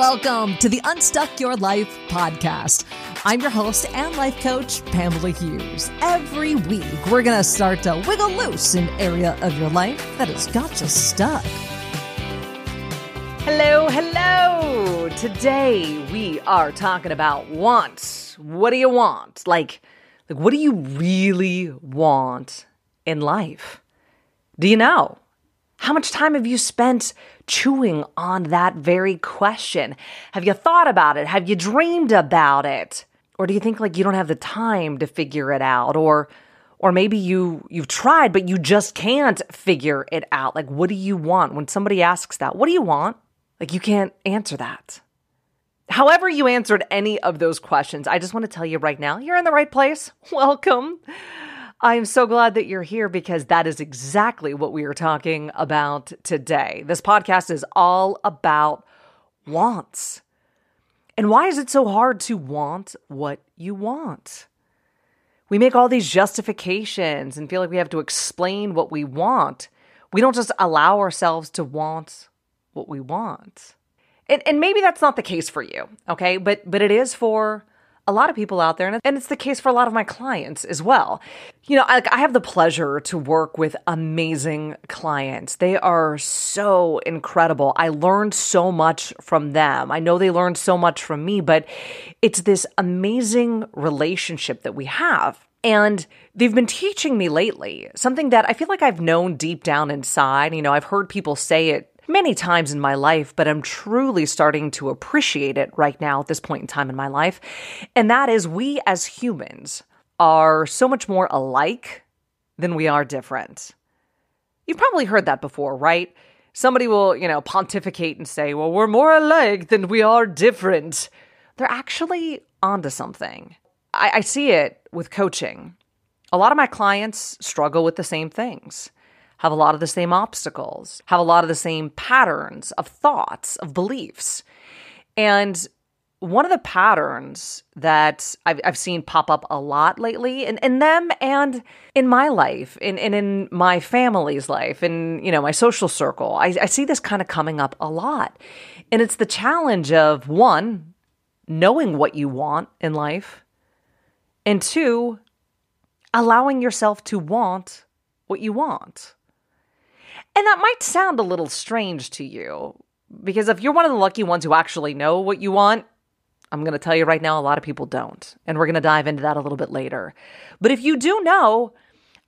Welcome to the Unstuck Your Life podcast. I'm your host and life coach, Pamela Hughes. Every week, we're going to start to wiggle loose an area of your life that has got you stuck. Hello, hello. Today we are talking about wants. What do you want? Like, like what do you really want in life? Do you know? How much time have you spent chewing on that very question? Have you thought about it? Have you dreamed about it? Or do you think like you don't have the time to figure it out or or maybe you you've tried but you just can't figure it out. Like what do you want when somebody asks that? What do you want? Like you can't answer that. However, you answered any of those questions, I just want to tell you right now, you're in the right place. Welcome. I'm so glad that you're here because that is exactly what we are talking about today. This podcast is all about wants. And why is it so hard to want what you want? We make all these justifications and feel like we have to explain what we want. We don't just allow ourselves to want what we want. And, and maybe that's not the case for you, okay? But but it is for a lot of people out there, and it's the case for a lot of my clients as well. You know, I, I have the pleasure to work with amazing clients. They are so incredible. I learned so much from them. I know they learned so much from me, but it's this amazing relationship that we have. And they've been teaching me lately something that I feel like I've known deep down inside. You know, I've heard people say it many times in my life, but I'm truly starting to appreciate it right now at this point in time in my life. And that is we as humans are so much more alike than we are different. You've probably heard that before, right? Somebody will, you know, pontificate and say, well, we're more alike than we are different. They're actually onto something. I, I see it with coaching. A lot of my clients struggle with the same things have a lot of the same obstacles, have a lot of the same patterns of thoughts, of beliefs. And one of the patterns that I've, I've seen pop up a lot lately in, in them and in my life, in, and in my family's life, and you know my social circle, I, I see this kind of coming up a lot. And it's the challenge of one, knowing what you want in life, and two, allowing yourself to want what you want. And that might sound a little strange to you because if you're one of the lucky ones who actually know what you want, I'm going to tell you right now, a lot of people don't. And we're going to dive into that a little bit later. But if you do know,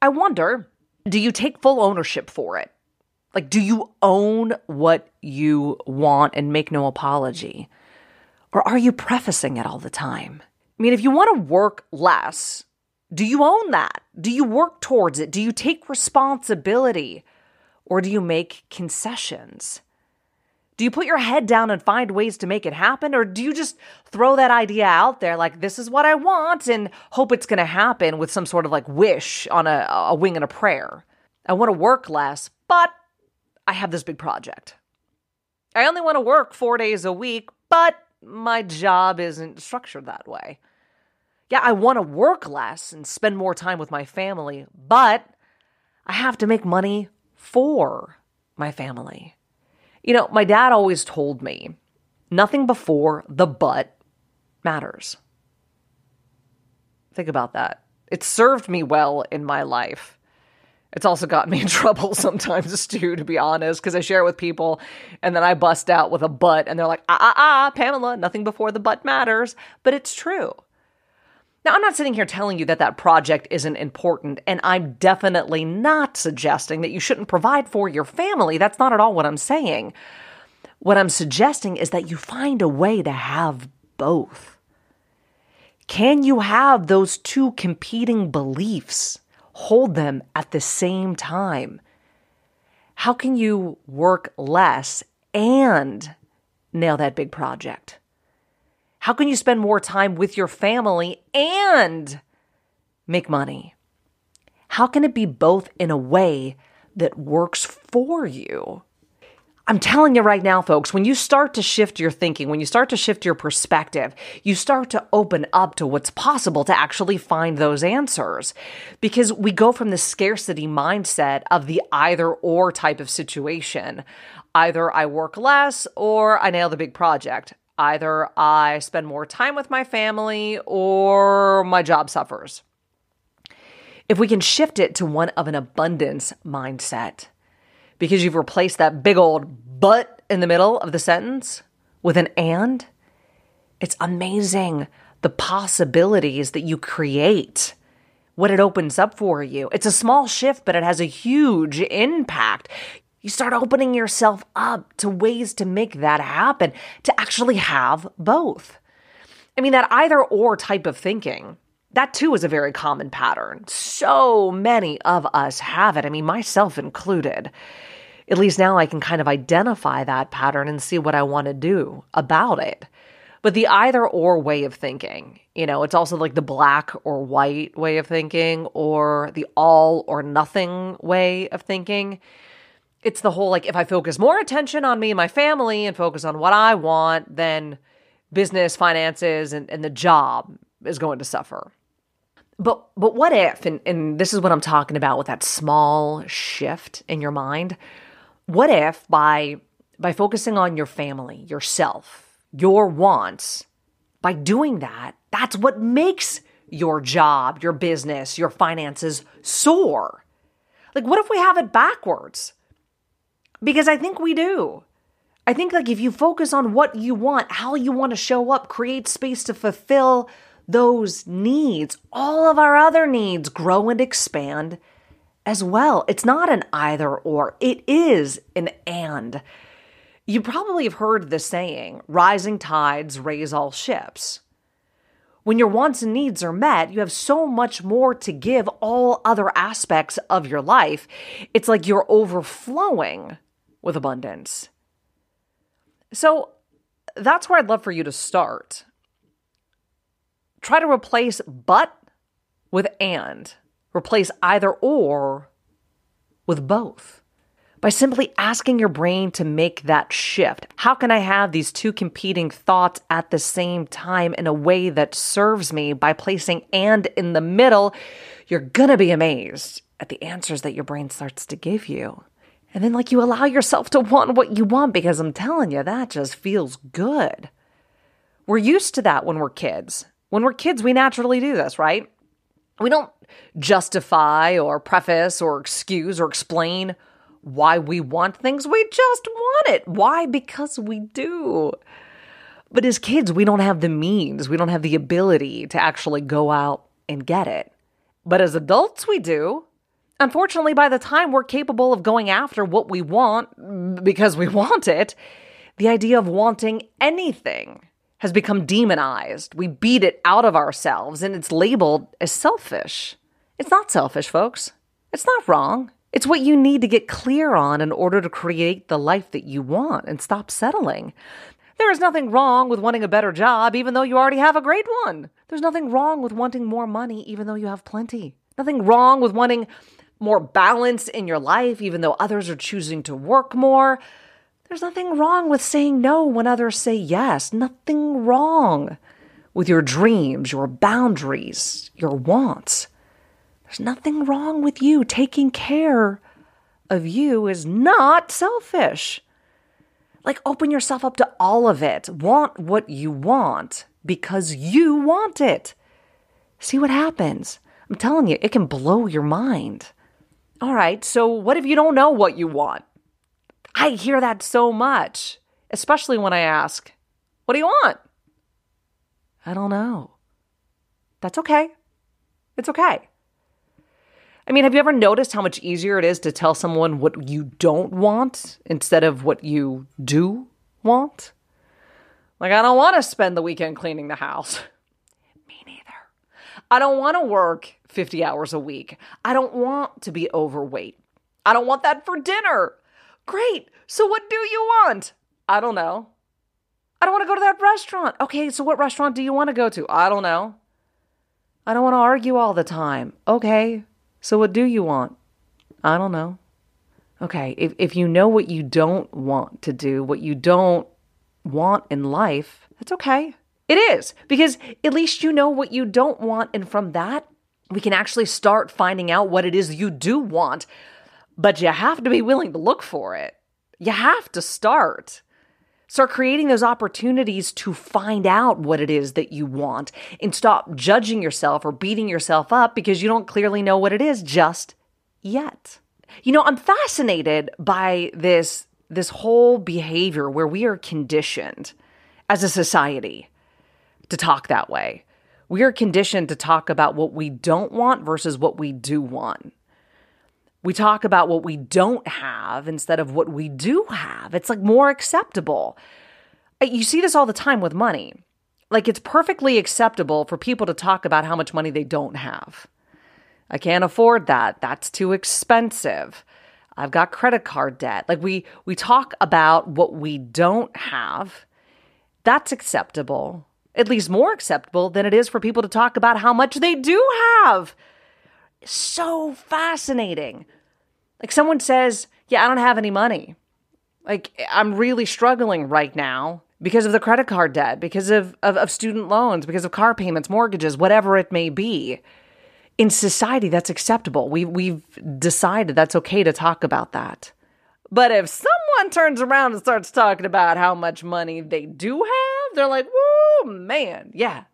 I wonder do you take full ownership for it? Like, do you own what you want and make no apology? Or are you prefacing it all the time? I mean, if you want to work less, do you own that? Do you work towards it? Do you take responsibility? Or do you make concessions? Do you put your head down and find ways to make it happen? Or do you just throw that idea out there like, this is what I want and hope it's going to happen with some sort of like wish on a, a wing and a prayer? I want to work less, but I have this big project. I only want to work four days a week, but my job isn't structured that way. Yeah, I want to work less and spend more time with my family, but I have to make money for my family. You know, my dad always told me nothing before the but matters. Think about that. It served me well in my life. It's also got me in trouble sometimes too, to be honest, because I share it with people and then I bust out with a but and they're like, ah, ah, ah, Pamela, nothing before the but matters. But it's true. Now, I'm not sitting here telling you that that project isn't important, and I'm definitely not suggesting that you shouldn't provide for your family. That's not at all what I'm saying. What I'm suggesting is that you find a way to have both. Can you have those two competing beliefs? Hold them at the same time. How can you work less and nail that big project? How can you spend more time with your family and make money? How can it be both in a way that works for you? I'm telling you right now, folks, when you start to shift your thinking, when you start to shift your perspective, you start to open up to what's possible to actually find those answers. Because we go from the scarcity mindset of the either or type of situation. Either I work less or I nail the big project. Either I spend more time with my family or my job suffers. If we can shift it to one of an abundance mindset, because you've replaced that big old but in the middle of the sentence with an and, it's amazing the possibilities that you create, what it opens up for you. It's a small shift, but it has a huge impact. You start opening yourself up to ways to make that happen, to actually have both. I mean, that either or type of thinking, that too is a very common pattern. So many of us have it. I mean, myself included. At least now I can kind of identify that pattern and see what I want to do about it. But the either or way of thinking, you know, it's also like the black or white way of thinking or the all or nothing way of thinking. It's the whole like if I focus more attention on me and my family and focus on what I want, then business, finances, and, and the job is going to suffer. But but what if, and, and this is what I'm talking about with that small shift in your mind, what if by by focusing on your family, yourself, your wants, by doing that, that's what makes your job, your business, your finances soar. Like, what if we have it backwards? Because I think we do. I think, like, if you focus on what you want, how you want to show up, create space to fulfill those needs, all of our other needs grow and expand as well. It's not an either or, it is an and. You probably have heard the saying rising tides raise all ships. When your wants and needs are met, you have so much more to give all other aspects of your life. It's like you're overflowing with abundance. So that's where I'd love for you to start. Try to replace but with and, replace either or with both by simply asking your brain to make that shift. How can I have these two competing thoughts at the same time in a way that serves me by placing and in the middle? You're gonna be amazed at the answers that your brain starts to give you. And then, like, you allow yourself to want what you want because I'm telling you, that just feels good. We're used to that when we're kids. When we're kids, we naturally do this, right? We don't justify or preface or excuse or explain why we want things. We just want it. Why? Because we do. But as kids, we don't have the means, we don't have the ability to actually go out and get it. But as adults, we do. Unfortunately, by the time we're capable of going after what we want because we want it, the idea of wanting anything has become demonized. We beat it out of ourselves and it's labeled as selfish. It's not selfish, folks. It's not wrong. It's what you need to get clear on in order to create the life that you want and stop settling. There is nothing wrong with wanting a better job, even though you already have a great one. There's nothing wrong with wanting more money, even though you have plenty. Nothing wrong with wanting more balance in your life, even though others are choosing to work more. There's nothing wrong with saying no when others say yes. Nothing wrong with your dreams, your boundaries, your wants. There's nothing wrong with you. Taking care of you is not selfish. Like, open yourself up to all of it. Want what you want because you want it. See what happens. I'm telling you, it can blow your mind. All right, so what if you don't know what you want? I hear that so much, especially when I ask, What do you want? I don't know. That's okay. It's okay. I mean, have you ever noticed how much easier it is to tell someone what you don't want instead of what you do want? Like, I don't want to spend the weekend cleaning the house. Me neither. I don't want to work 50 hours a week. I don't want to be overweight. I don't want that for dinner. Great. So, what do you want? I don't know. I don't want to go to that restaurant. Okay, so what restaurant do you want to go to? I don't know. I don't want to argue all the time. Okay, so, what do you want? I don't know. Okay, if, if you know what you don't want to do, what you don't want in life, that's okay. It is, because at least you know what you don't want. And from that, we can actually start finding out what it is you do want. But you have to be willing to look for it. You have to start. Start creating those opportunities to find out what it is that you want and stop judging yourself or beating yourself up because you don't clearly know what it is just yet. You know, I'm fascinated by this this whole behavior where we are conditioned as a society to talk that way. We are conditioned to talk about what we don't want versus what we do want. We talk about what we don't have instead of what we do have. It's like more acceptable. You see this all the time with money. Like it's perfectly acceptable for people to talk about how much money they don't have. I can't afford that. That's too expensive. I've got credit card debt. Like we we talk about what we don't have. That's acceptable. At least more acceptable than it is for people to talk about how much they do have. So fascinating. Like someone says, "Yeah, I don't have any money." Like I'm really struggling right now because of the credit card debt, because of, of, of student loans, because of car payments, mortgages, whatever it may be in society that's acceptable. We we've decided that's okay to talk about that. But if someone turns around and starts talking about how much money they do have, they're like, "Whoa, man, yeah,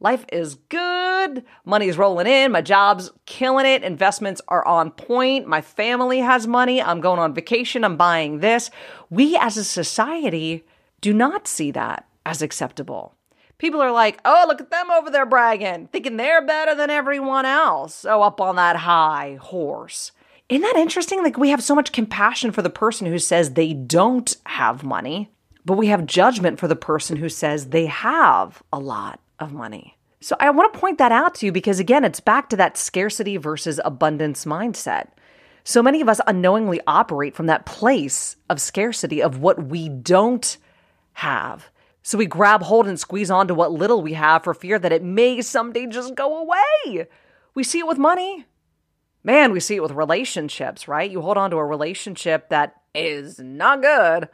life is good. Money's rolling in. My job's killing it. Investments are on point. My family has money. I'm going on vacation. I'm buying this." We as a society do not see that as acceptable. People are like, oh, look at them over there bragging, thinking they're better than everyone else. Oh, up on that high horse. Isn't that interesting? Like, we have so much compassion for the person who says they don't have money, but we have judgment for the person who says they have a lot of money. So, I want to point that out to you because, again, it's back to that scarcity versus abundance mindset. So many of us unknowingly operate from that place of scarcity of what we don't have. So we grab hold and squeeze onto what little we have for fear that it may someday just go away. We see it with money. Man, we see it with relationships, right? You hold on to a relationship that is not good,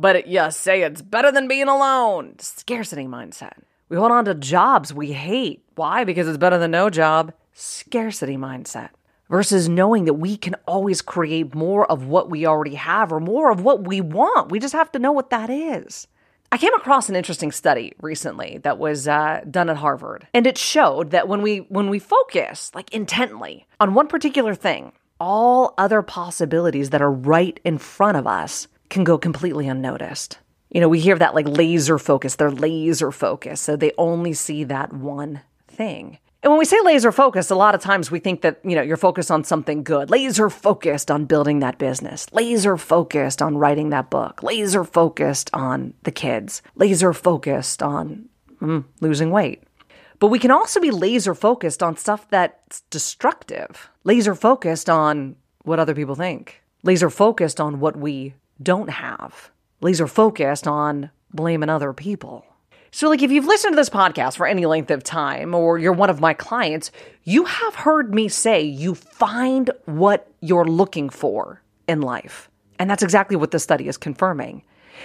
but you say it's better than being alone. Scarcity mindset. We hold on to jobs we hate. Why? Because it's better than no job. Scarcity mindset. Versus knowing that we can always create more of what we already have or more of what we want. We just have to know what that is. I came across an interesting study recently that was uh, done at Harvard, and it showed that when we when we focus like intently on one particular thing, all other possibilities that are right in front of us can go completely unnoticed. You know, we hear that like laser focus, they're laser focused, so they only see that one thing. And when we say laser focused, a lot of times we think that, you know, you're focused on something good, laser focused on building that business, laser focused on writing that book, laser focused on the kids, laser focused on mm, losing weight. But we can also be laser focused on stuff that's destructive, laser focused on what other people think, laser focused on what we don't have, laser focused on blaming other people. So, like, if you've listened to this podcast for any length of time or you're one of my clients, you have heard me say you find what you're looking for in life. And that's exactly what the study is confirming.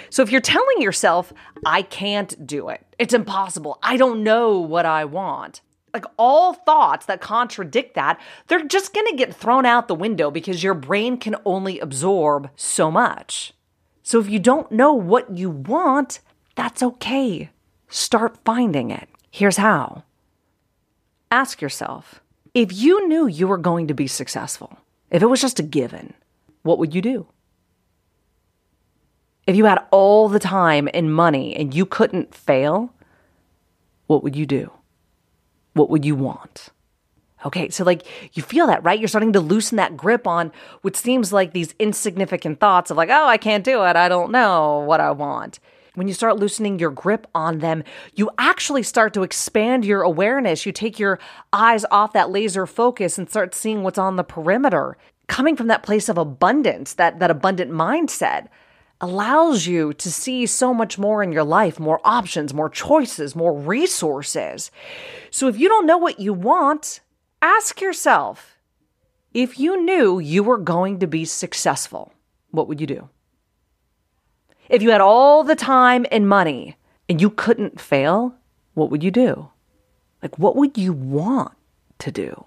So, if you're telling yourself, I can't do it, it's impossible, I don't know what I want, like all thoughts that contradict that, they're just gonna get thrown out the window because your brain can only absorb so much. So, if you don't know what you want, that's okay. Start finding it. Here's how ask yourself if you knew you were going to be successful, if it was just a given, what would you do? If you had all the time and money and you couldn't fail, what would you do? What would you want? Okay, so like you feel that, right? You're starting to loosen that grip on what seems like these insignificant thoughts of like, oh, I can't do it. I don't know what I want when you start loosening your grip on them, you actually start to expand your awareness. You take your eyes off that laser focus and start seeing what's on the perimeter. Coming from that place of abundance, that, that abundant mindset allows you to see so much more in your life, more options, more choices, more resources. So if you don't know what you want, ask yourself if you knew you were going to be successful, what would you do? If you had all the time and money and you couldn't fail, what would you do? Like, what would you want to do?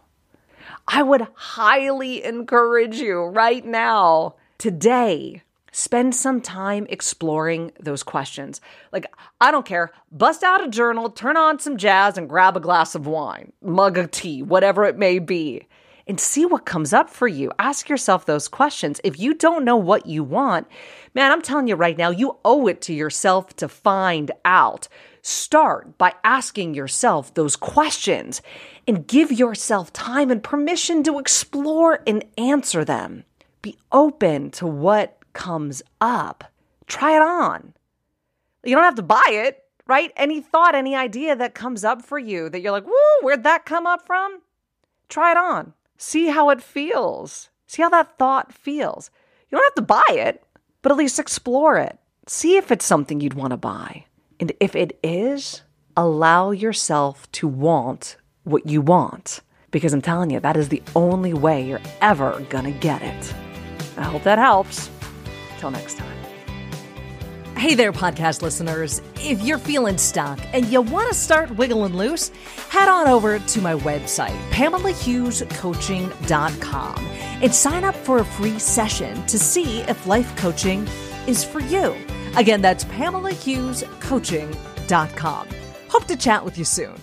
I would highly encourage you right now, today, Spend some time exploring those questions. Like, I don't care. Bust out a journal, turn on some jazz, and grab a glass of wine, mug of tea, whatever it may be, and see what comes up for you. Ask yourself those questions. If you don't know what you want, man, I'm telling you right now, you owe it to yourself to find out. Start by asking yourself those questions and give yourself time and permission to explore and answer them. Be open to what comes up. Try it on. You don't have to buy it, right? Any thought, any idea that comes up for you that you're like, woo, where'd that come up from? Try it on. See how it feels. See how that thought feels. You don't have to buy it, but at least explore it. See if it's something you'd want to buy. And if it is, allow yourself to want what you want. Because I'm telling you, that is the only way you're ever going to get it. I hope that helps. Till next time. Hey there, podcast listeners. If you're feeling stuck and you want to start wiggling loose, head on over to my website, PamelaHughesCoaching.com, and sign up for a free session to see if life coaching is for you. Again, that's PamelaHughesCoaching.com. Hope to chat with you soon.